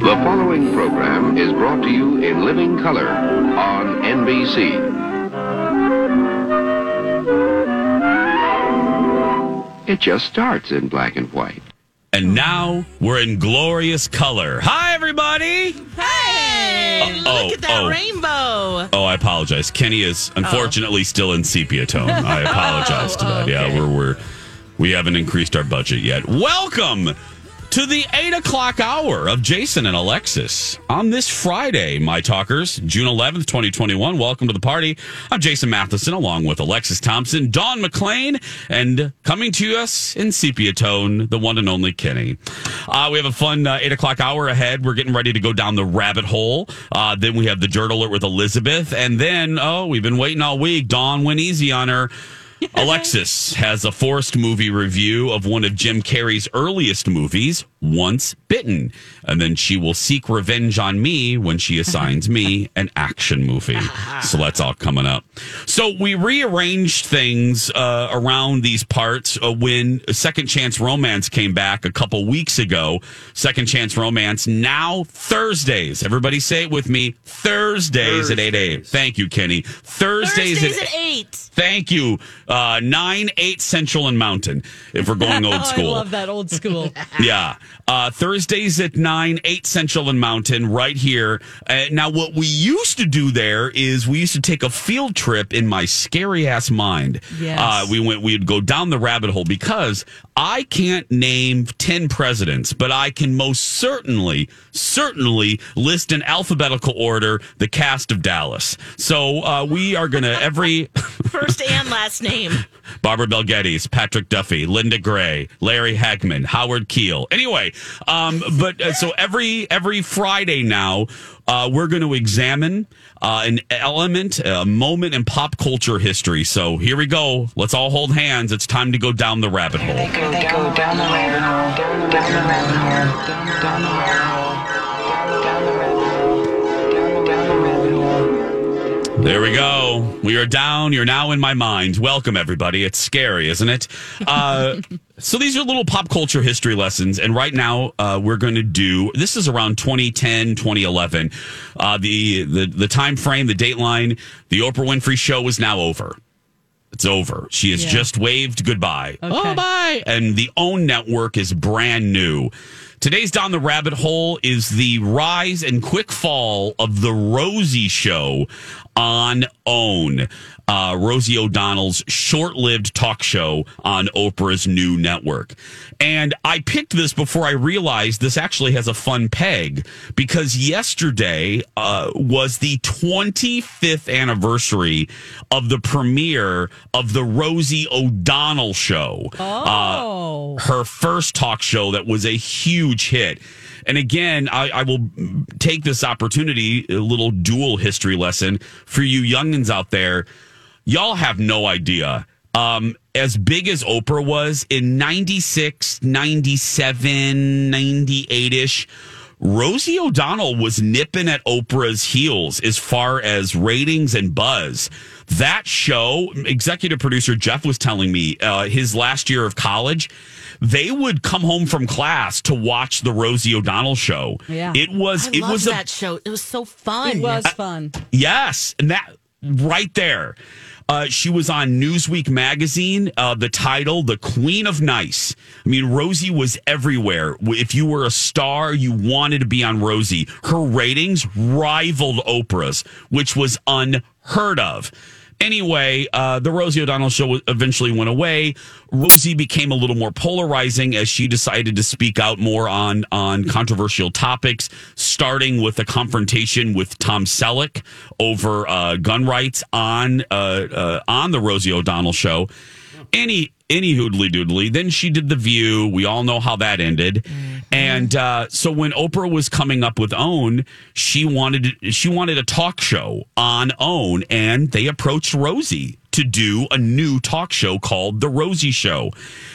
The following program is brought to you in living color on NBC. It just starts in black and white. And now we're in glorious color. Hi, everybody. Hey! Uh, look oh, at that oh. rainbow. Oh, I apologize. Kenny is unfortunately still in sepia tone. I apologize to that. Yeah, we're we're we haven't increased our budget yet. Welcome to the eight o'clock hour of Jason and Alexis on this Friday, my talkers, June eleventh, twenty twenty one. Welcome to the party. I'm Jason Matheson, along with Alexis Thompson, Dawn McLean, and coming to us in sepia tone, the one and only Kenny. Uh, we have a fun uh, eight o'clock hour ahead. We're getting ready to go down the rabbit hole. Uh, then we have the dirt alert with Elizabeth, and then oh, we've been waiting all week. Dawn went easy on her. Alexis has a forced movie review of one of Jim Carrey's earliest movies, Once Bitten. And then she will seek revenge on me when she assigns me an action movie. So that's all coming up. So we rearranged things uh, around these parts uh, when Second Chance Romance came back a couple weeks ago. Second Chance Romance now Thursdays. Everybody say it with me. Thursdays, at 8 a.m. Thank you, Kenny. Thursdays, Thursdays at at 8. Thank you. Uh, 9, 8 Central and Mountain, if we're going old Oh, I school. love that old school. Yeah. Uh, Thursdays at 9, 8 Central and Mountain, right here. Uh, now, what we used to do there is we used to take a field trip in my scary ass mind. Yes. Uh, we went, we'd go down the rabbit hole because I can't name 10 presidents, but I can most certainly, certainly list in alphabetical order the cast of Dallas. So uh, we are going to every. First and last name. Barbara Bel Geddes, Patrick Duffy, Linda Gray, Larry Hagman, Howard Keel. Anyway, anyway, um, but uh, so every every Friday now, uh, we're going to examine uh, an element, a moment in pop culture history. So here we go. Let's all hold hands. It's time to go down the rabbit hole. They go, they go down the rabbit hole, down the rabbit hole, down the rabbit hole, There we go. We are down. You're now in my mind. Welcome, everybody. It's scary, isn't it? Uh, so these are little pop culture history lessons. And right now, uh, we're going to do this is around 2010, 2011. Uh, the, the, the time frame, the dateline, the Oprah Winfrey show is now over. It's over. She has Yeah. just waved goodbye. Okay. Oh, bye. And the OWN network is brand new. Today's Down the Rabbit Hole is the rise and quick fall of the Rosie Show on OWN. Uh, Rosie O'Donnell's short lived talk show on Oprah's new network. And I picked this before I realized this actually has a fun peg because yesterday uh, was the 25th anniversary of the premiere of the Rosie O'Donnell show. Oh. Uh, her first talk show that was a huge hit. And again, I, I will take this opportunity, a little dual history lesson for you youngins out there. Y'all have no idea. Um, as big as Oprah was in 96, 97, 98 ish, Rosie O'Donnell was nipping at Oprah's heels as far as ratings and buzz. That show, executive producer Jeff was telling me, uh, his last year of college, they would come home from class to watch the Rosie O'Donnell show. Yeah. It was, I it loved was a that show. It was so fun. It was fun. Yes, and that right there. Uh, she was on Newsweek magazine. Uh, the title, "The Queen of Nice." I mean, Rosie was everywhere. If you were a star, you wanted to be on Rosie. Her ratings rivaled Oprah's, which was unheard of. Anyway, uh, the Rosie O'Donnell show eventually went away. Rosie became a little more polarizing as she decided to speak out more on on controversial topics, starting with a confrontation with Tom Selleck over uh, gun rights on uh, uh, on the Rosie O'Donnell show. Any any hoodly doodly. Then she did the View. We all know how that ended. And uh, so when Oprah was coming up with Own, she wanted she wanted a talk show on Own, and they approached Rosie to do a new talk show called The Rosie Show.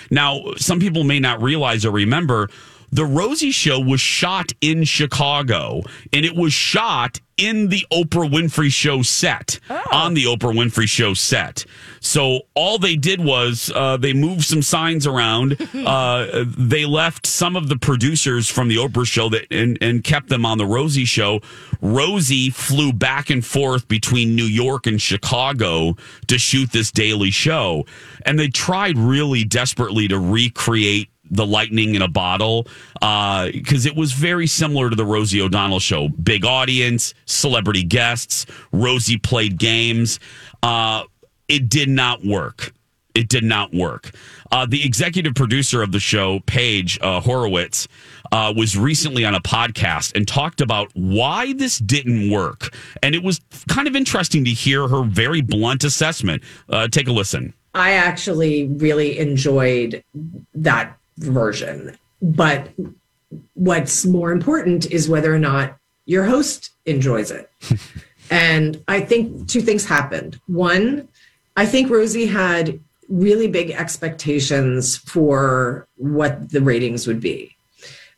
Now, some people may not realize or remember. The Rosie Show was shot in Chicago, and it was shot in the Oprah Winfrey Show set, on the Oprah Winfrey Show set. So all they did was uh, they moved some signs around. uh, they left some of the producers from the Oprah Show that and, and kept them on the Rosie Show. Rosie flew back and forth between New York and Chicago to shoot this daily show, and they tried really desperately to recreate the lightning in a bottle because it was very similar to the Rosie O'Donnell show. Big audience, celebrity guests. Rosie played games. Uh, it did not work. It did not work. Uh, the executive producer of the show, Paige uh, Horowitz, uh, was recently on a podcast and talked about why this didn't work. And it was kind of interesting to hear her very blunt assessment. Uh, take a listen. I actually really enjoyed that version. But what's more important is whether or not your host enjoys it. and I think two things happened. One, I think Rosie had really big expectations for what the ratings would be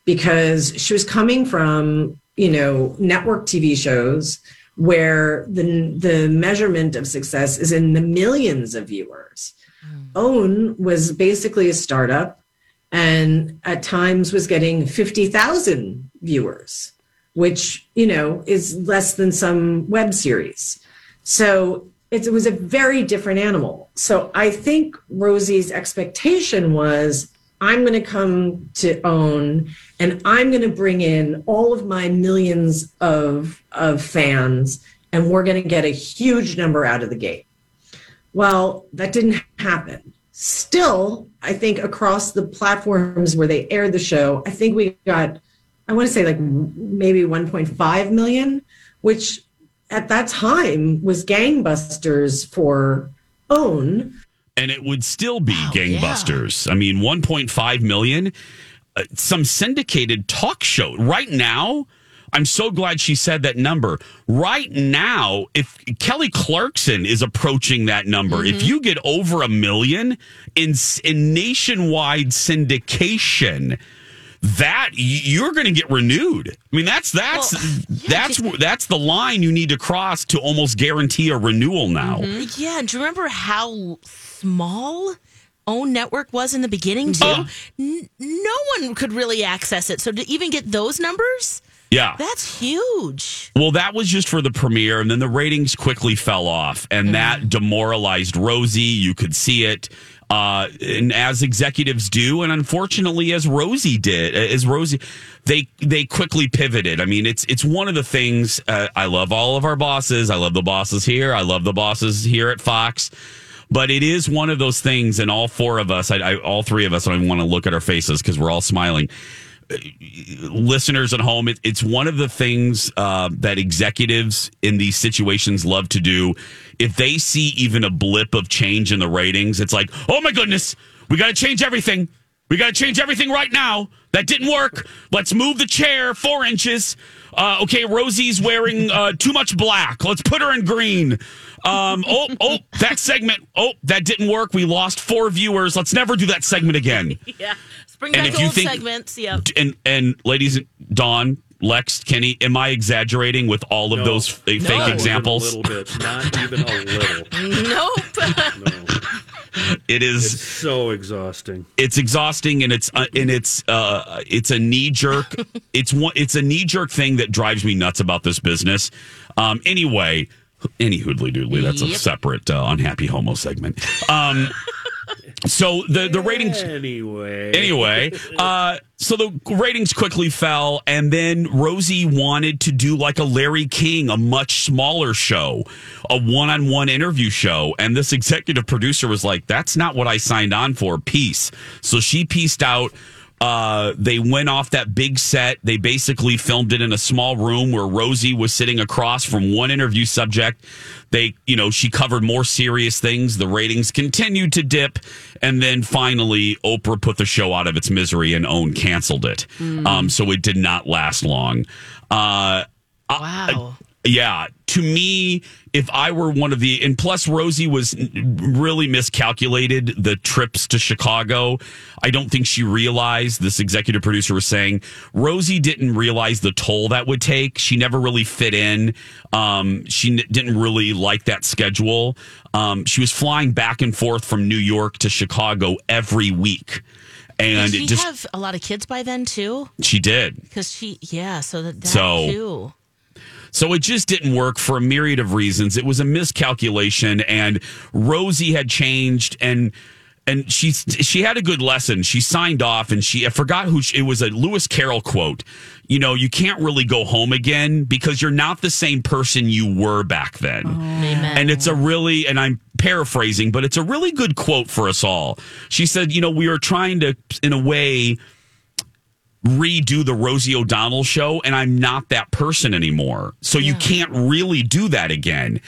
because she was coming from, you know, network TV shows where the the measurement of success is in the millions of viewers. Mm. Own was basically a startup and at times was getting 50,000 viewers, which, you know, is less than some web series. So it, was a very different animal. So I think Rosie's expectation was I'm going to come to own and I'm going to bring in all of my millions of, of fans and we're going to get a huge number out of the gate. Well, that didn't happen. Still, I think across the platforms where they aired the show, I think we got, I want to say like maybe 1.5 million, which at that time was gangbusters for OWN. and it would still be gangbusters. I mean, 1.5 million. uh, some syndicated talk show right now. I'm so glad she said that number. Right now, if Kelly Clarkson is approaching that number, if mm-hmm. you get over a million in in nationwide syndication, that you're going to get renewed. I mean, that's that's Well, yeah, that's that's the line you need to cross to almost guarantee a renewal now. Mm-hmm. Yeah, do you remember how small own network was in the beginning too? Oh. N- no one could really access it. So to even get those numbers, Yeah. that's huge. Well, that was just for the premiere, and then the ratings quickly fell off, and that demoralized Rosie. You could see it, uh, and as executives do, and unfortunately, as Rosie did, as Rosie, they they quickly pivoted. I mean, it's it's one of the things. Uh, I love all of our bosses. I love the bosses here. I love the bosses here at Fox. But it is one of those things, and all four of us, I, I, all three of us, I don't even want to look at our faces because we're all smiling listeners at home, it, it's one of the things uh, that executives in these situations love to do. If they see even a blip of change in the ratings, it's like, oh my goodness, we got to change everything. We got to change everything right now. That didn't work. Let's move the chair four inches. Uh, okay, Rosie's wearing uh, too much black. Let's put her in green. Um, oh, oh, that segment. Oh, that didn't work. We lost four viewers. Let's never do that segment again. Yeah. Bring And back if you old think- segments. Yep. and and ladies, Dawn, Lex, Kenny, am I exaggerating with all of No. those f- fake Not even examples? A little bit. Not even a little. Nope. No. It It's so exhausting. It's exhausting, and it's uh, and it's uh, it's a knee jerk. it's one. It's a knee jerk thing that drives me nuts about this business. Um. Anyway, any hoodly doodly. That's a separate uh, unhappy homo segment. Um. So the the ratings Anyway. anyway, uh, so the ratings quickly fell, and then Rosie wanted to do like a Larry King, a much smaller show, a one on one interview show. And this executive producer was like, That's not what I signed on for. Peace. So she pieced out. Uh, they went off that big set. They basically filmed it in a small room where Rosie was sitting across from one interview subject. They, you know, she covered more serious things. The ratings continued to dip. And then finally, Oprah put the show out of its misery and OWN canceled it. Um, so it did not last long. Uh, Wow. Yeah, to me, if I were one of the, and plus Rosie was really miscalculated the trips to Chicago. I don't think she realized, this executive producer was saying, Rosie didn't realize the toll that would take. She never really fit in. Um, she n- didn't really like that schedule. Um, she was flying back and forth from New York to Chicago every week. And Did she just, have a lot of kids by then too? she did. Because she, yeah. So that, that So- too. So it just didn't work for a myriad of reasons. It was a miscalculation, and Rosie had changed, and and she she had a good lesson. She signed off, and she I forgot who she, it was. A Lewis Carroll quote. You know, you can't really go home again because you're not the same person you were back then. Oh. Amen. And it's a really, and I'm paraphrasing, but it's a really good quote for us all. She said, you know, we are trying to, in a way, redo the Rosie O'Donnell show, and I'm not that person anymore. So you can't really do that again.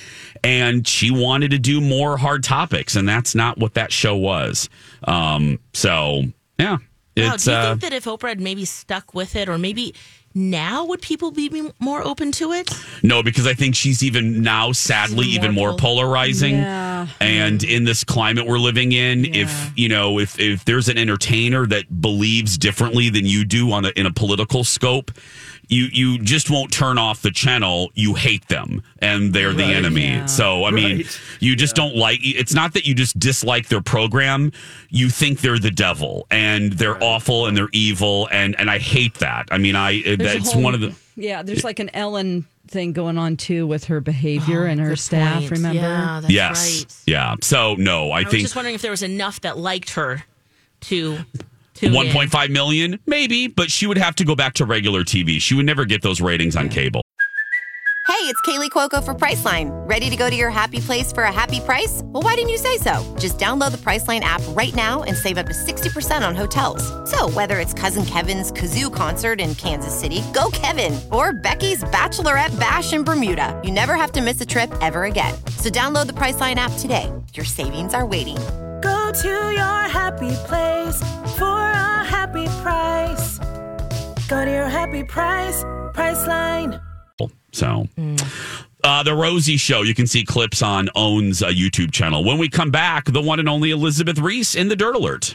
And she wanted to do more hard topics, and that's not what that show was. Um, so yeah, Wow, do you uh, think that if Oprah had maybe stuck with it, or maybe now would people be more open to it? no, because I think she's even now, sadly, Even even more more pol- polarizing. Yeah. And in this climate we're living in, if you know, if if there's an entertainer that believes differently than you do on a, in a political scope, you you just won't turn off the channel. You hate them, and they're the enemy. So I mean, Right. you just don't like. It's not that you just dislike their program. You think they're the devil, and they're awful, and they're evil, and and I hate that. I mean, I There's a that's whole- one of the. Yeah, there's like an Ellen thing going on too with her behavior oh, and her Oh, staff. point. Remember? Yeah, that's yes, right. yeah. So no, I, think I was think just wondering if there was enough that liked her to. Tune One in. point five million, maybe, but she would have to go back to regular TV. She would never get those ratings on cable. Hey, it's Kaley Cuoco for Priceline. Ready to go to your happy place for a happy price? Well, why didn't you say so? Just download the Priceline app right now and save up to 60% on hotels. So, whether it's Cousin Kevin's Kazoo concert in Kansas City, go Kevin, or Becky's Bachelorette Bash in Bermuda, you never have to miss a trip ever again. So, download the Priceline app today. Your savings are waiting. Go to your happy place for a happy price. Go to your happy price, Priceline. So, uh, the Rosie Show. You can see clips on Own's uh, YouTube channel. When we come back, the one and only Elizabeth Ries in the Dirt Alert.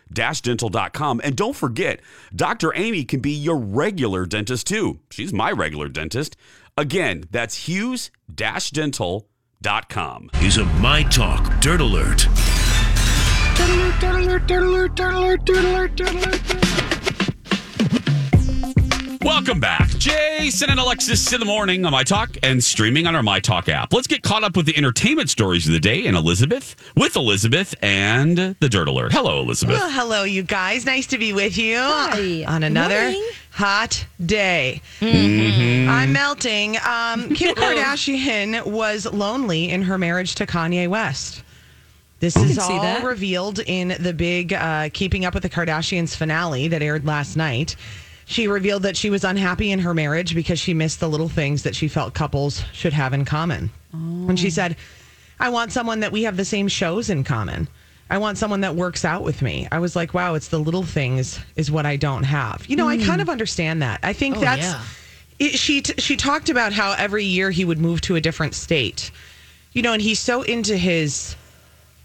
dental.com. And don't forget, Dr. Amy can be your regular dentist too. She's my regular dentist. Again, that's Hughes dental.com. Is a My Talk Dirt Alert. Welcome back. Jason and Alexis in the morning on My Talk and streaming on our My Talk app. Let's get caught up with the entertainment stories of the day and Elizabeth with Elizabeth and the Dirt Alert. Hello, Elizabeth. Well, hello, you guys. Nice to be with you Hi. on another Morning. hot day. Mhm. I'm melting. Um, Kim Kardashian was lonely in her marriage to Kanye West. This is can see all that. revealed in the big uh, Keeping Up with the Kardashians finale that aired last night. She revealed that she was unhappy in her marriage because she missed the little things that she felt couples should have in common. When she said, I want someone that we have the same shows in common. I want someone that works out with me. I was like, wow, it's the little things is what I don't have. You know, I kind hmm. of understand that. I think Oh, that's yeah. it, she t- she talked about how every year he would move to a different state. You know, and he's so into his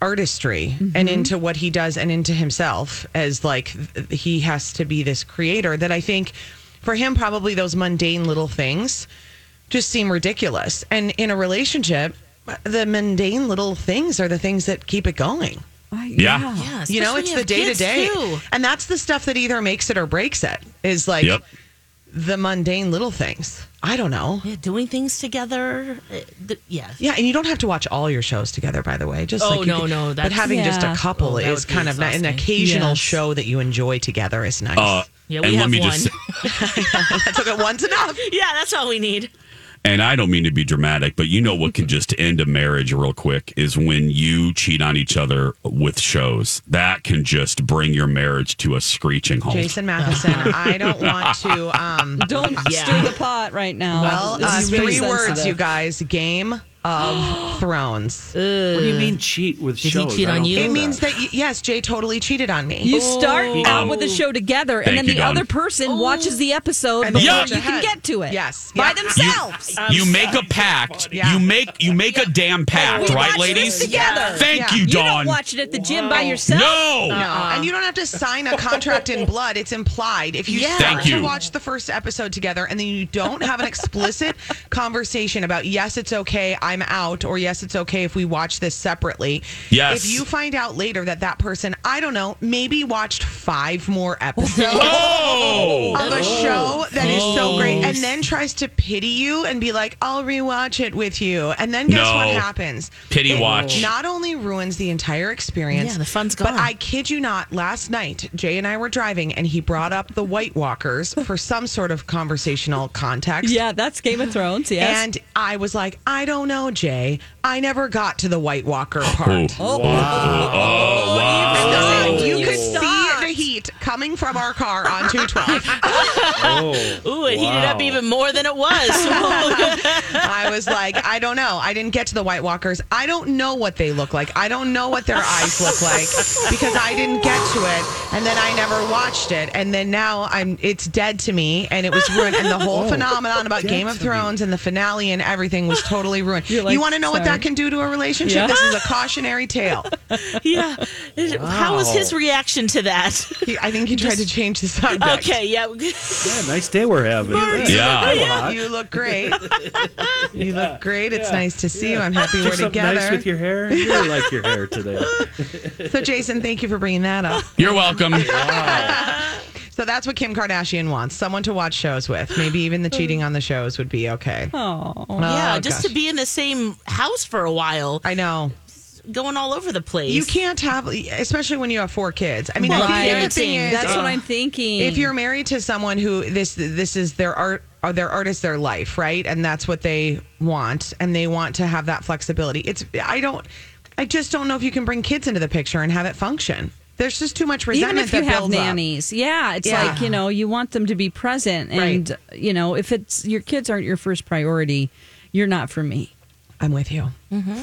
artistry and mm-hmm. into what he does and into himself as like he has to be this creator that I think for him probably those mundane little things just seem ridiculous. And in a relationship, the mundane little things are the things that keep it going. Uh, yeah. Yeah, You know, it's the day to day. And that's the stuff that either makes it or breaks it is like Yep. The mundane little things. I don't know. Yeah, doing things together. uh, th- yeah. Yeah, and you don't have to watch all your shows together, by the way. Just Oh, like you no, can- no, But that's- having just a couple Oh, that is would be kind of ni- an occasional Yes. show that you enjoy together is nice. Uh, Yeah, we and have let me one. just That's okay. One's enough. yeah, that's all we need. And I don't mean to be dramatic, but you know what can just end a marriage real quick is when you cheat on each other with shows. That can just bring your marriage to a screeching halt. Jason Matheson, I don't want to. Um, Don't Yeah. stir the pot right now. well, uh, is really three words, you guys. Game of Thrones. What do you mean cheat with Did he shows? cheat I on don't you? get It means that y- yes, Jay totally cheated on me. You start out with the show together, Thank and then you, the Dawn. other person watches the episode And before Yeah. you can get to it. Yes. by Yeah. themselves. You make a pact. Yeah. You make you make a damn pact, We right, watch ladies? this together. Thank Yeah. you, You Dawn. don't watch it at the gym by yourself. no. No, and you don't have to sign a contract in blood. It's implied. If you Yeah. start Thank to you. watch the first episode together and then you don't have an explicit conversation about yes, it's okay, I'm out, or yes, it's okay if we watch this separately. Yes. If you find out later that that person, I don't know, maybe watched five more episodes. Oh. Of a show that is so oh. great, and then tries to pity you and be like, "I'll rewatch it with you," and then guess what happens? Pity It watch. Not only ruins the entire experience, Yeah, the fun's But gone. But I kid you not, last night Jay and I were driving, and he brought up the White Walkers for some sort of conversational context. Yeah, that's Game of Thrones. Yes. And I was like, I don't know, Jay. I never got to the White Walker part. Oh, oh wow. Oh, oh, and wow. you You could see the heat coming coming from our car on 212. Oh, Ooh, it heated up even more than it was. I was like, I don't know. I didn't get to the White Walkers. I don't know what they look like. I don't know what their eyes look like because I didn't get to it, and then I never watched it, and then now I'm it's dead to me, and it was ruined, and the whole Oh, phenomenon about Game of to me. Thrones and the finale and everything was totally ruined. You're like, you want to know what that can do to a relationship? Yeah. This is a cautionary tale. yeah. How was his reaction to that? He, I think he tried to change the subject. Okay, yeah. Yeah, nice day we're having. Yeah. Yeah. You look great. You look great. It's nice to see you. I'm happy Do we're together. nice with your hair. You really like your hair today. So, Jason, thank you for bringing that up. You're welcome. So that's what Kim Kardashian wants someone to watch shows with. Maybe even the cheating on the shows would be okay. Oh, oh yeah, Oh, just gosh. to be in the same house for a while, I know. Going all over the place. You can't have, especially when you have four kids. I mean, I Right. think the thing is, That's uh, what I'm thinking. if you're married to someone who this this is their art or their art is their life, right? And that's what they want, and they want to have that flexibility. It's I don't, I just don't know if you can bring kids into the picture and have it function. There's just too much resentment even if you that have builds up. nannies, yeah, it's Yeah. like you know you want them to be present, and Right. you know if it's your kids aren't your first priority, you're not for me. I'm with you.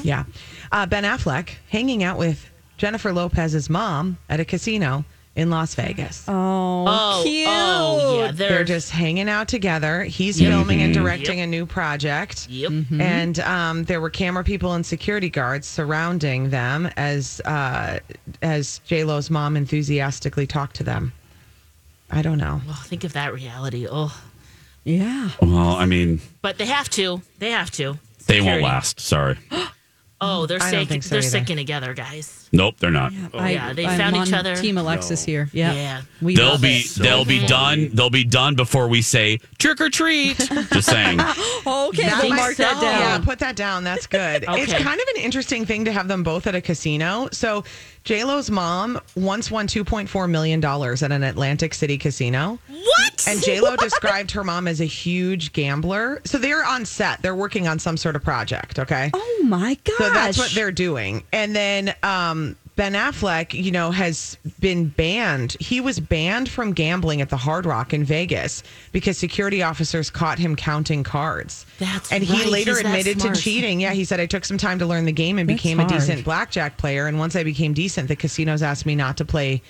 Yeah. Uh, ben Affleck hanging out with Jennifer Lopez's mom at a casino in Las Vegas. Oh, Oh, cute. oh, yeah, They're, they're, just hanging out together. He's Yep. filming and directing a new project. Yep. And um, there were camera people and security guards surrounding them as uh, as J Lo's mom enthusiastically talked to them. I don't know. Well, think of that reality. Oh, yeah. Well, I mean, but they have to. They have to. They won't last. Sorry. Oh, they're I don't sick. think so they're either. sticking together, guys. Nope, they're not. I, yeah, they I'm found on each other. Team Alexis No. here. Yeah, Yeah. we They'll be it. they'll be done. They'll be done before we say trick or treat. Just saying. Okay, That we'll makes mark that down. Yeah, put that down. That's good. It's kind of an interesting thing to have them both at a casino. So J Lo's mom once won two point four million dollars at an Atlantic City casino. What? And J Lo described her mom as a huge gambler. So they're on set. They're working on some sort of project. Okay. Oh my gosh! So that's what they're doing. And then um, Ben Affleck, you know, has been banned. He was banned from gambling at the Hard Rock in Vegas because security officers caught him counting cards. That's and he later He's admitted to cheating. Yeah, he said I took some time to learn the game and That's became a decent blackjack player. And once I became decent, the casinos asked me not to play.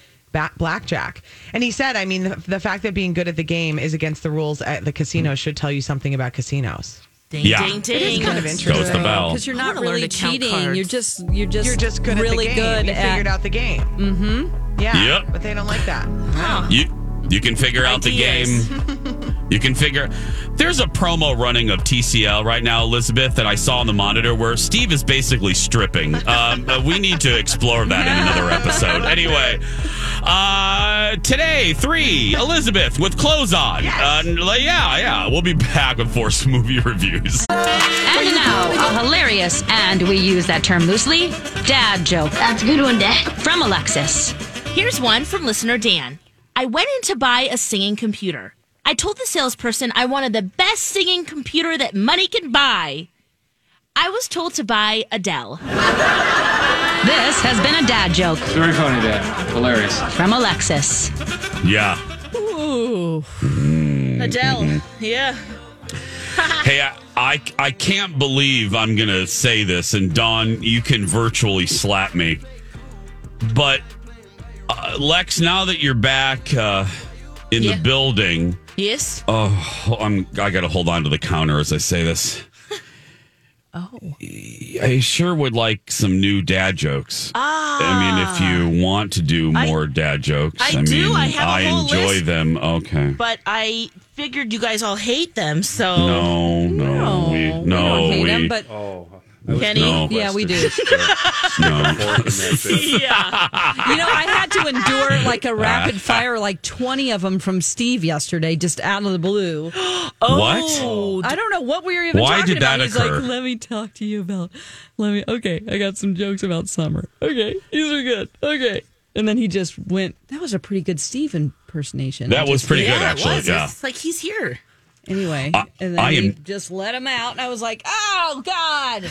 Blackjack, and he said, "I mean, the, the fact that being good at the game is against the rules at the casino mm. should tell you something about casinos." Ding, Yeah. ding, ding. is kind of interesting. Goes the bell. because you're not wanna really cheating. You're just you're just You're just good really at the game. good you at figured out the game. Mm-hmm. Yeah. Yep. But they don't like that. Wow. You you can figure out the game. You can figure. There's a promo running of TCL right now, Elizabeth, that I saw on the monitor where Steve is basically stripping. Um, we need to explore that in another episode. Anyway, uh, today three Elizabeth with clothes on. Uh, yeah, yeah. We'll be back with four movie reviews. And now, a hilarious, and we use that term loosely, dad joke. That's a good one, Dad. From Alexis. Here's one from listener Dan. I went in to buy a singing computer. I told the salesperson I wanted the best singing computer that money can buy. I was told to buy Adele. This has been a dad joke. Very funny, Dad. Hilarious. From Alexis. Yeah. Ooh. Adele. Yeah. Hey, I, I I can't believe I'm gonna say this, and Dawn, you can virtually slap me. But uh, Lex, now that you're back uh, in Yeah. the building, Yes. oh, I'm I got to hold on to the counter as I say this. Oh. I sure would like some new dad jokes. Ah. I mean, if you want to do I- more dad jokes, I mean, do. I have a I whole enjoy list. them. Okay. But I figured you guys all hate them, so. No, no, we, no, we don't hate we, him, but Oh, Kenny? No. yeah, we do. yeah. You know, I had to endure like a rapid ah. fire, like 20 of them from Steve yesterday, just out of the blue. Oh, I don't know what we were even Why talking did that about. He's occur? like, let me talk to you about, let me, okay, I got some jokes about summer. Okay, these are good. Okay. And then he just went, that was a pretty good Steve impersonation. That I was just- pretty good, actually. It was. Yeah. It's like he's here. Anyway, I- and then I he am- just let him out, and I was like, oh, God.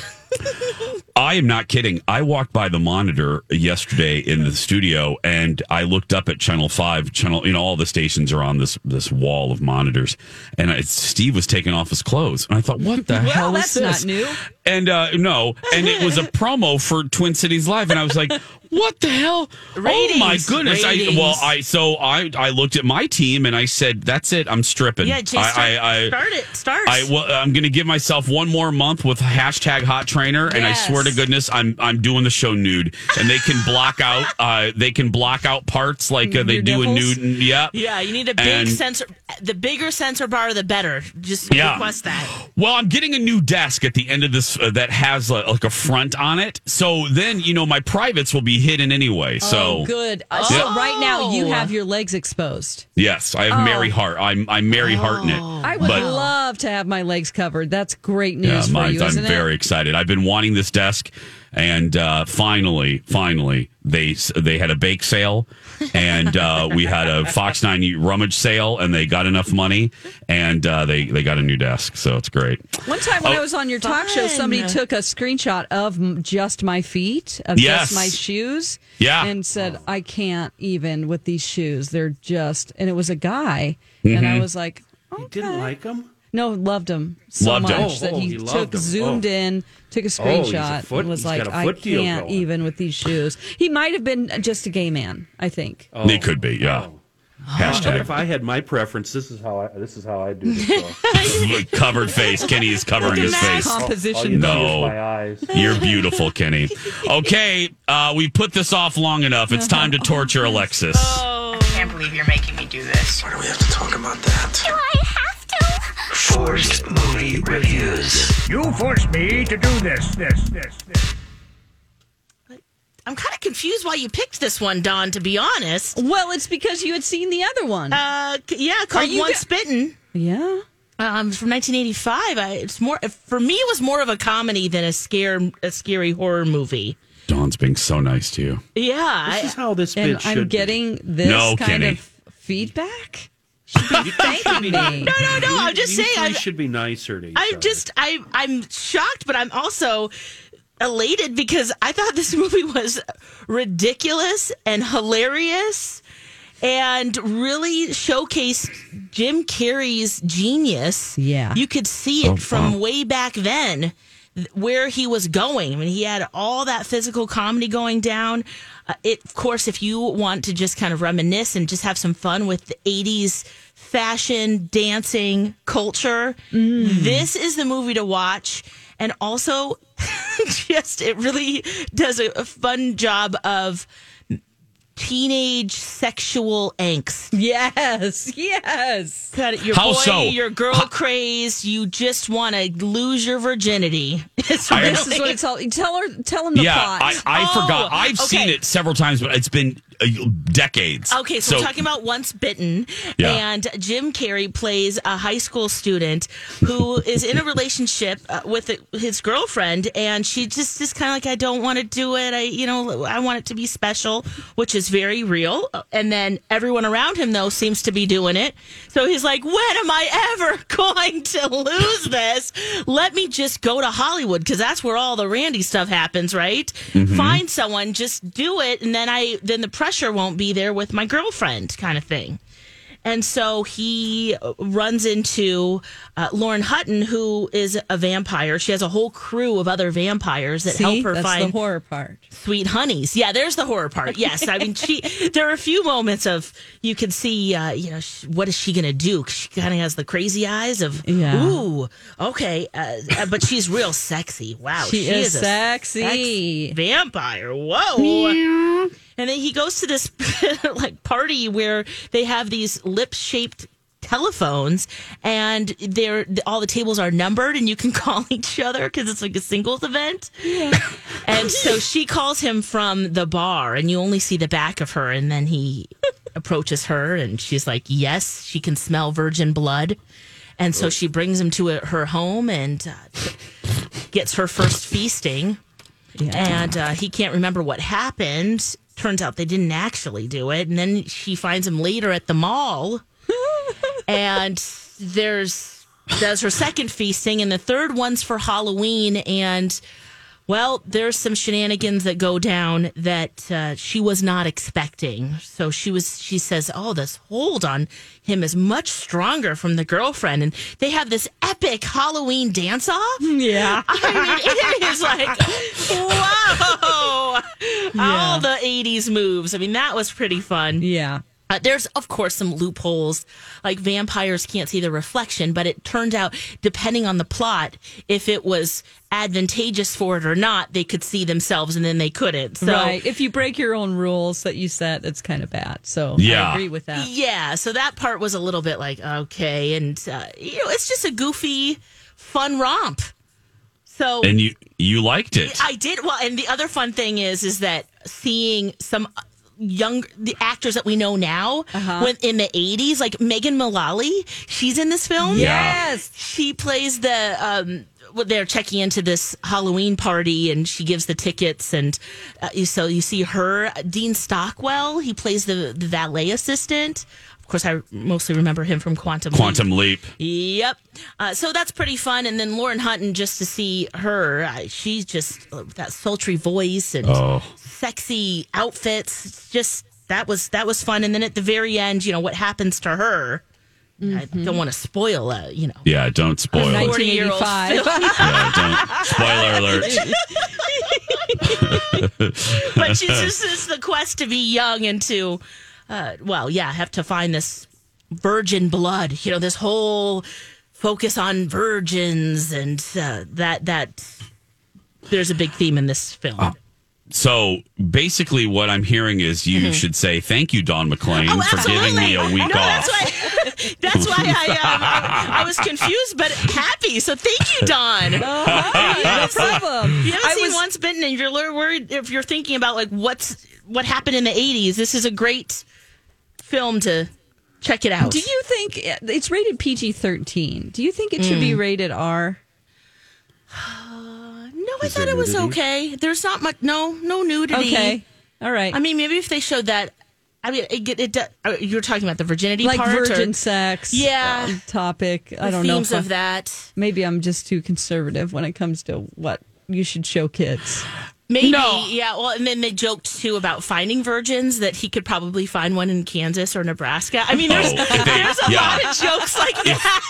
I am not kidding. I walked by the monitor yesterday in the studio and I looked up at channel 5 channel you know all the stations are on this this wall of monitors and I, Steve was taking off his clothes and I thought what the Well, hell that's is this? not new. And uh no, and it was a promo for Twin Cities Live and I was like what the hell? oh my Ratings, goodness! I, well, I so I I looked at my team and I said, "That's it. I'm stripping." Yeah, Jay, start, I, I, start it. Start. I well, I'm going to give myself one more month with hashtag Hot Trainer, and I swear to goodness, I'm I'm doing the show nude, and they can block out uh they can block out parts like uh, they Your do in nipples? nude. Yeah, Yeah, you need a big And- censor. The bigger censor bar, the better. Just Yeah. request that. Well, I'm getting a new desk at the end of this uh, that has uh, like a front on it, so then you know my privates will be hidden anyway. So oh, good. Uh, Yeah. So right now you Oh. have your legs exposed. yes, I have Oh. Mary Hart. I'm I'm Mary Hart in it. I would but love to have my legs covered. That's great Yeah, news for mine's, you, I'm isn't very it? excited. I've been wanting this desk, and uh, finally, finally, they they had a bake sale, and uh, we had a Fox Nine rummage sale, and they got enough money, and uh, they they got a new desk, so it's great. One time when Oh. I was on your talk show, somebody took a screenshot of just my feet, of Yes. just my shoes, Yeah. and said, "I can't even with these shoes. They're just." And it was a guy, and I Mhm. was like, You didn't like them? "No, loved him so Loved him. much that Oh, he, he took him. zoomed Oh. in, took a Oh, he's a screenshot, foot- and was he's like, "I can't going." even with these shoes." He might have been just a gay man, I think. he could be, yeah. But Hashtag if I had my preference, this is how I this is how I do this. covered face. Kenny is covering his face. Composition. No. my eyes. You're beautiful, Kenny. Okay, uh, we put this off long enough. It's time to torture Alexis. Oh, I can't believe you're making me do this. Why do we have to talk about that? You forced me to do this, this, this, this. I'm kind of confused why you picked this one, Dawn. To be honest. Well, it's because you had seen the other one. Uh, yeah, called you Once go- Bitten. Yeah. Um, from 1985. I, it's more for me. It was more of a comedy than a scare, a scary horror movie. Dawn's being so nice to you. Yeah, This I- is how this and bit I'm should be. getting this No, kind Kenny. of feedback. Thanking me. no, no, no. I'm just you saying. three I'm, should be nicer to each I'm other. just I I'm shocked, but I'm also elated because I thought this movie was ridiculous and hilarious and really showcased Jim Carrey's genius. Yeah. You could see it Oh, from wow. way back then th- where he was going. I mean, he had all that physical comedy going down. Uh, it, of course, if you want to just kind of reminisce and just have some fun with the 80s fashion, dancing culture, this is the movie to watch. And also, just it really does a, a fun job of teenage sexual angst. Yes, yes. Got it. Your How boy, so? your girl How- craze. You just want to lose your virginity. It's I- This is what it's all. Tell her. Tell him the yeah, plot. I, I Oh, forgot. I've okay. seen it several times, but it's been decades. Okay, so, we're talking about Once Bitten, Yeah. and Jim Carrey plays a high school student who is in a relationship uh, with his girlfriend, and she just is kind of like, I don't want to do it. I, you know, I want it to be special, which is very real. And then everyone around him though seems to be doing it. So he's like, when am I ever going to lose this? Let me just go to Hollywood because that's where all the Randy stuff happens, right? Mhm. Find someone, just do it, and then I then the pressure won't be there with my girlfriend, kind of thing. And so he uh, runs into uh, Lauren Hutton, who is a vampire. She has a whole crew of other vampires that See? help her That's find the horror part. sweet honeys. Yeah, there's the horror part. Yes, I mean, she. There are a few moments of you can see, uh, you know, sh- what is she gonna do? She kind of has the crazy eyes of, Yeah. ooh, okay, uh, uh, but she's real sexy. Wow, She is a sexy. sex vampire. Whoa. And then he goes to this like party where they have these lip shaped telephones and they're all the tables are numbered and you can call each other because it's like a singles event. And so she calls him from the bar and you only see the back of her and then he approaches her and she's like yes she can smell virgin blood. And so she brings him to a, her home and uh, gets her first feasting. And uh, he can't remember what happened. Turns out they didn't actually do it. And then she finds him later at the mall. and there's there's her second feasting, and the third one's for Halloween. And Well, there's some shenanigans that go down that uh, she was not expecting. So she was, she says, "Oh, this hold on him is much stronger from the girlfriend," and they have this epic Halloween dance off. Yeah, I mean, it is like, whoa, all the '80s moves. I mean, that was pretty fun. Yeah. Uh, there's, of course, some loopholes. Like vampires can't see the reflection, but it turned out, depending on the plot, if it was advantageous for it or not, they could see themselves and then they couldn't. So, right. If you break your own rules that you set, it's kind of bad. So Yeah. I agree with that. Yeah, so that part was a little bit like, okay. And, uh, you know, it's just a goofy, fun romp. So, And you you liked it. I did well, and the other fun thing is, is that seeing some young the actors that we know now when in the 80s like Megan Mullally she's in this film. Yes. she plays the um well, they're checking into this Halloween party and she gives the tickets and uh, so you see her Dean Stockwell he plays the, the valet assistant of course I mostly remember him from Quantum Leap. Quantum Leap. Yep. Uh, so that's pretty fun. And then Lauren Hutton, just to see her, uh, she's just uh, that sultry voice and Oh. sexy outfits. Just that was that was fun. And then at the very end, you know what happens to her. I don't want to spoil, uh, you know, Yeah, don't spoil it. 40-year-old Yeah, don't spoiler alert. but she's just it's the quest to be young and to, uh, well, yeah, have to find this virgin blood. You know, this whole focus on virgins and uh, that that there's a big theme in this film. So basically, what I'm hearing is you should say thank you, Dawn McLean, Oh, for giving me a week no, off. That's why, that's why I, um, I, I was confused, but happy. So thank you, Dawn. no problem. You haven't I seen was- Once Bitten, and you're a little worried if you're thinking about like what's what happened in the '80s. This is a great film to check it out. Do you think it's rated PG 13? Do you think it should Mm. be rated R? No, I Is thought it was okay. There's not much. No, no nudity. Okay. All right. I mean, maybe if they showed that. I mean, it, it, it, uh, you were talking about the virginity like part, or- virgin sex Yeah. um, topic. I don't know. themes if of I- that. Maybe I'm just too conservative when it comes to what you should show kids. Maybe, No. yeah. Well, and then they joked too about finding virgins that he could probably find one in Kansas or Nebraska. I mean, there's Oh, they- there's a yeah. lot of jokes like that.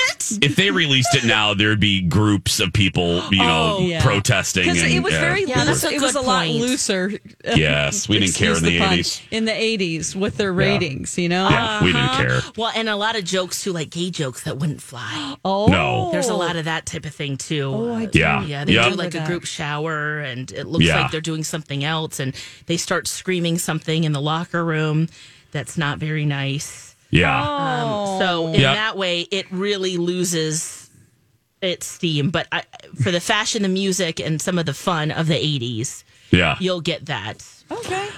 if they released it now, there'd be groups of people, you know, Oh, yeah. protesting. Because and, it was yeah, very Yeah, that's loose. a It was a good lot looser. Uh, yes, we didn't care in Excuse the 80s. In the 80s with their ratings, you know? Yeah, we didn't uh-huh. care. Well, and a lot of jokes too, like gay jokes that wouldn't fly. Oh, No. There's a lot of that type of thing too. Oh, I uh, do Yeah. yeah. They Yep. do like a group shower, and it looks Yeah. Like they're doing something else, and they start screaming something in the locker room that's not very nice. Yeah. Um, so in Yep. that way, it really loses its steam. But I, for the fashion, the music, and some of the fun of the '80s, Yeah. you'll get that. Okay.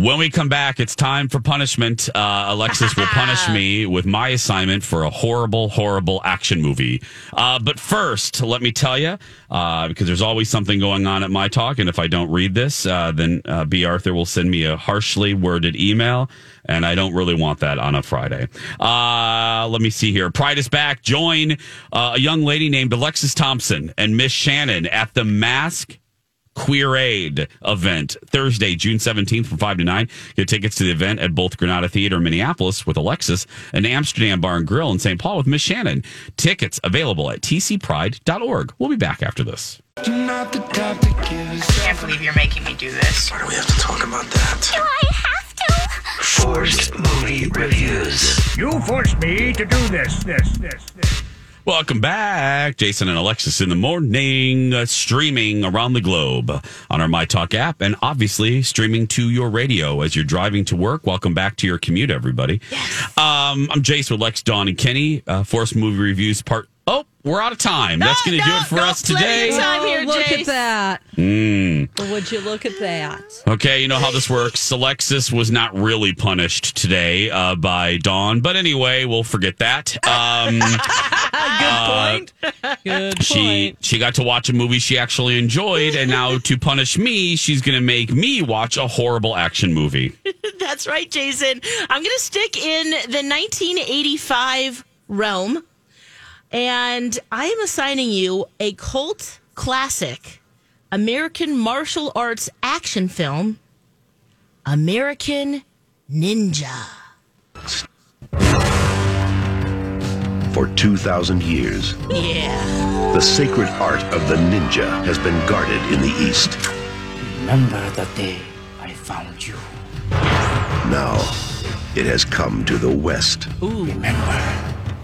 When we come back, it's time for punishment. Uh, Alexis will punish me with my assignment for a horrible, horrible action movie. Uh, but first, let me tell you, uh, because there's always something going on at my talk, and if I don't read this, uh, then uh, B. Arthur will send me a harshly worded email, and I don't really want that on a Friday. Uh, let me see here. Pride is back. Join uh, a young lady named Alexis Thompson and Miss Shannon at the Mask Queer Aid event Thursday, June 17th from 5 to 9. Get tickets to the event at both Granada Theater in Minneapolis with Alexis and Amsterdam Bar and Grill in St. Paul with Miss Shannon. Tickets available at tcpride.org. We'll be back after this. Can't believe you're making me do this. Why do we have to talk about that? Do I have to? Forced movie reviews. You forced me to do this, this, this, this. Welcome back. Jason and Alexis in the morning, uh, streaming around the globe on our My Talk app and obviously streaming to your radio as you're driving to work. Welcome back to your commute, everybody. Um, I'm Jason with Lex, Dawn, and Kenny. Uh, Force Movie Reviews part. Oh, we're out of time. That's going to do it for us today. time here, Oh, look Jace. at that. Mm. Would you look at that? Okay, you know how this works. Alexis was not really punished today uh, by Dawn, but anyway, we'll forget that. Um, Good uh, point. Good she point. she got to watch a movie she actually enjoyed, and now to punish me, she's going to make me watch a horrible action movie. That's right, Jason. I'm going to stick in the 1985 realm, and I am assigning you a cult classic American martial arts action film, American Ninja. For 2,000 years, Yeah. the sacred art of the ninja has been guarded in the East. Remember the day I found you. Now, it has come to the West. Remember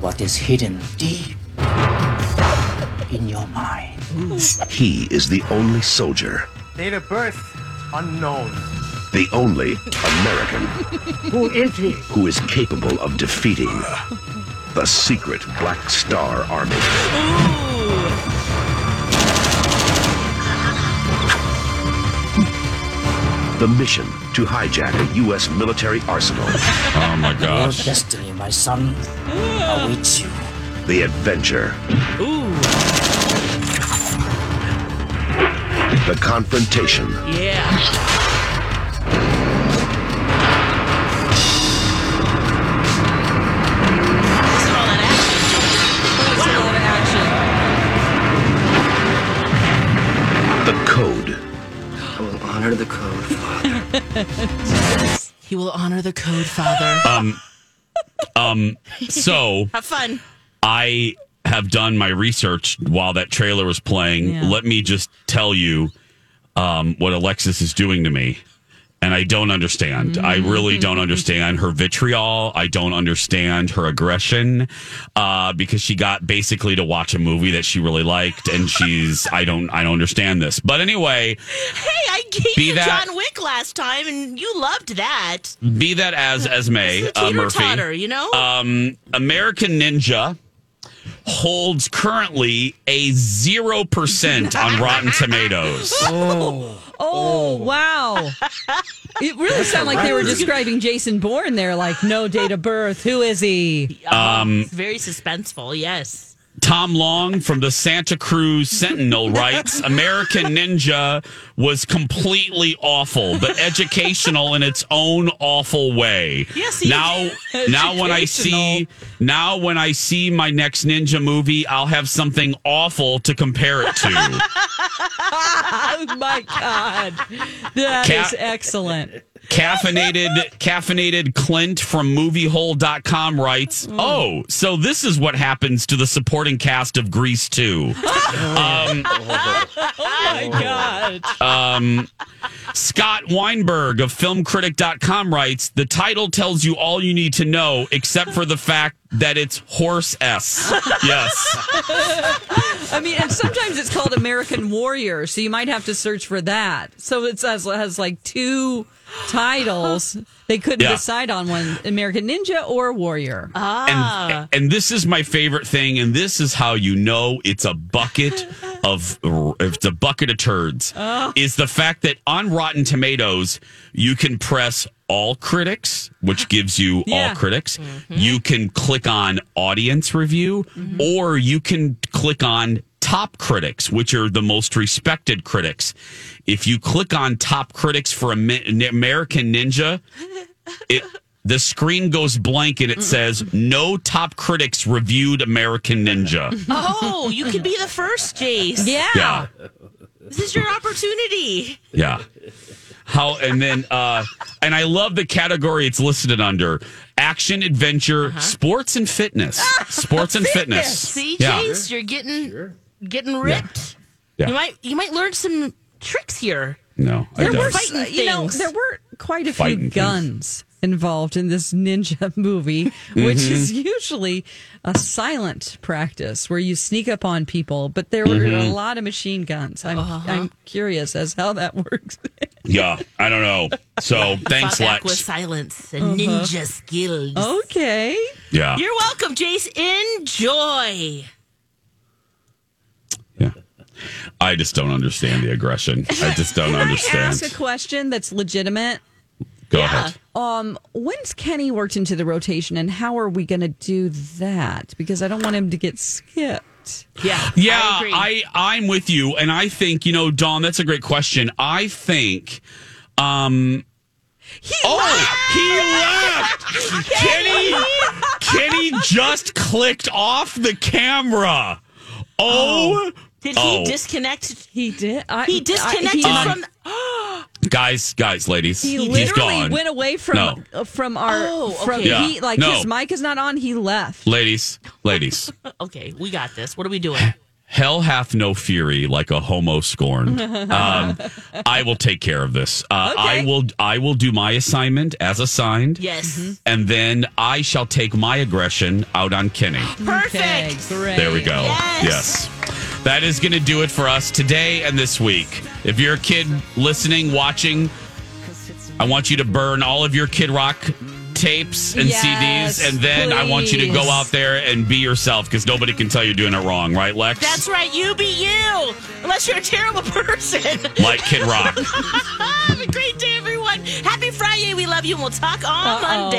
what is hidden deep in your mind. He is the only soldier, Date of birth unknown. the only American Who is he? who is capable of defeating the secret Black Star Army. The mission to hijack a U.S. military arsenal. Oh my Your destiny, my son, awaits you. The adventure. Ooh. The confrontation. Yeah. The code. I will honor the code, Father. He will honor the code, Father. Um, um, so Have fun. I have done my research while that trailer was playing. Yeah. Let me just tell you um, what Alexis is doing to me. And I don't understand. I really don't understand her vitriol. I don't understand her aggression uh, because she got basically to watch a movie that she really liked, and she's I don't I don't understand this. But anyway, Hey, I gave you that- John Wick last time, and you loved that. be that as as may, uh, Murphy, teeter-totter, you know? um, American Ninja holds currently a zero percent on Rotten Tomatoes. Oh, oh, wow. It really sounded like they were describing Jason Bourne there, like no date of birth. Who is he? Um, It's very suspenseful, yes. Tom Long from the Santa Cruz Sentinel writes American Ninja was completely awful, but educational in its own awful way. Yes, he now, now when I see now when I see my next ninja movie, I'll have something awful to compare it to. oh my God. that is excellent. Caffeinated caffeinated clint from moviehole.com writes oh so this is what happens to the supporting cast of grease 2 um, oh my God. um, scott weinberg of filmcritic.com writes the title tells you all you need to know except for the fact that it's horse s yes I mean, and sometimes it's called American Warrior, so you might have to search for that. So it has, has like two titles. They couldn't Yeah. decide on one American Ninja or Warrior. Ah. and and this is my favorite thing and this is how you know it's a bucket of it's a bucket of turds Oh. is the fact that on rotten tomatoes you can press all critics which gives you Yeah. all critics you can click on audience review or you can click on top critics which are the most respected critics if you click on top critics for american ninja it the screen goes blank and it says no top critics reviewed American Ninja. Oh, you could be the first, Jace. Yeah. Yeah. This is your opportunity. Yeah. How and then uh and I love the category it's listed under. Action, adventure, sports and fitness. Sports and fitness. See, Yeah. Jace, you're getting getting ripped. Yeah. You might you might learn some tricks here. No, I There were, don't. Fighting you know, there were quite a Fighting few things. guns involved in this ninja movie, which Mhm. is usually a silent practice where you sneak up on people, but there were a lot of machine guns. I'm, Uh-huh. I'm curious as how that works. Yeah, I don't know. So thanks, Fought back with Lex. silence and Uh-huh. ninja skills. Okay. Yeah. You're welcome, Jace. Enjoy. I just don't understand the aggression. I just don't Can understand. I ask a question that's legitimate? Go ahead. Um, when's Kenny worked into the rotation, and how are we going to do that? Because I don't want him to get skipped. Yeah, Yeah, I, I am with you, and I think you know, Dawn. That's a great question. I think, um, oh, he left. Kenny, Kenny just clicked off the camera. Oh, Did Oh. he disconnect? He did. I, He disconnected I- he- from. Guys, guys, ladies, He he's literally gone. went away from No. uh, from our Oh, from okay. Yeah. he like No. his mic is not on. He left. Ladies, ladies, Okay, we got this. What are we doing? hell hath no fury like a homo scorned. Um, I will take care of this. Uh, I will. I will do my assignment as assigned. Yes. and then I shall take my aggression out on Kenny. Perfect. great. There we go. Yes. Yes. That is going to do it for us today and this week. If you're a kid listening, watching, I want you to burn all of your Kid Rock tapes and Yes, CDs, and then I want you to go out there and be yourself because nobody can tell you're doing it wrong, right, Lex? That's right. You be you. Unless you're a terrible person. like Kid Rock. Have a great day, everyone. Happy Friday. We love you, and we'll talk on Uh-oh. Monday.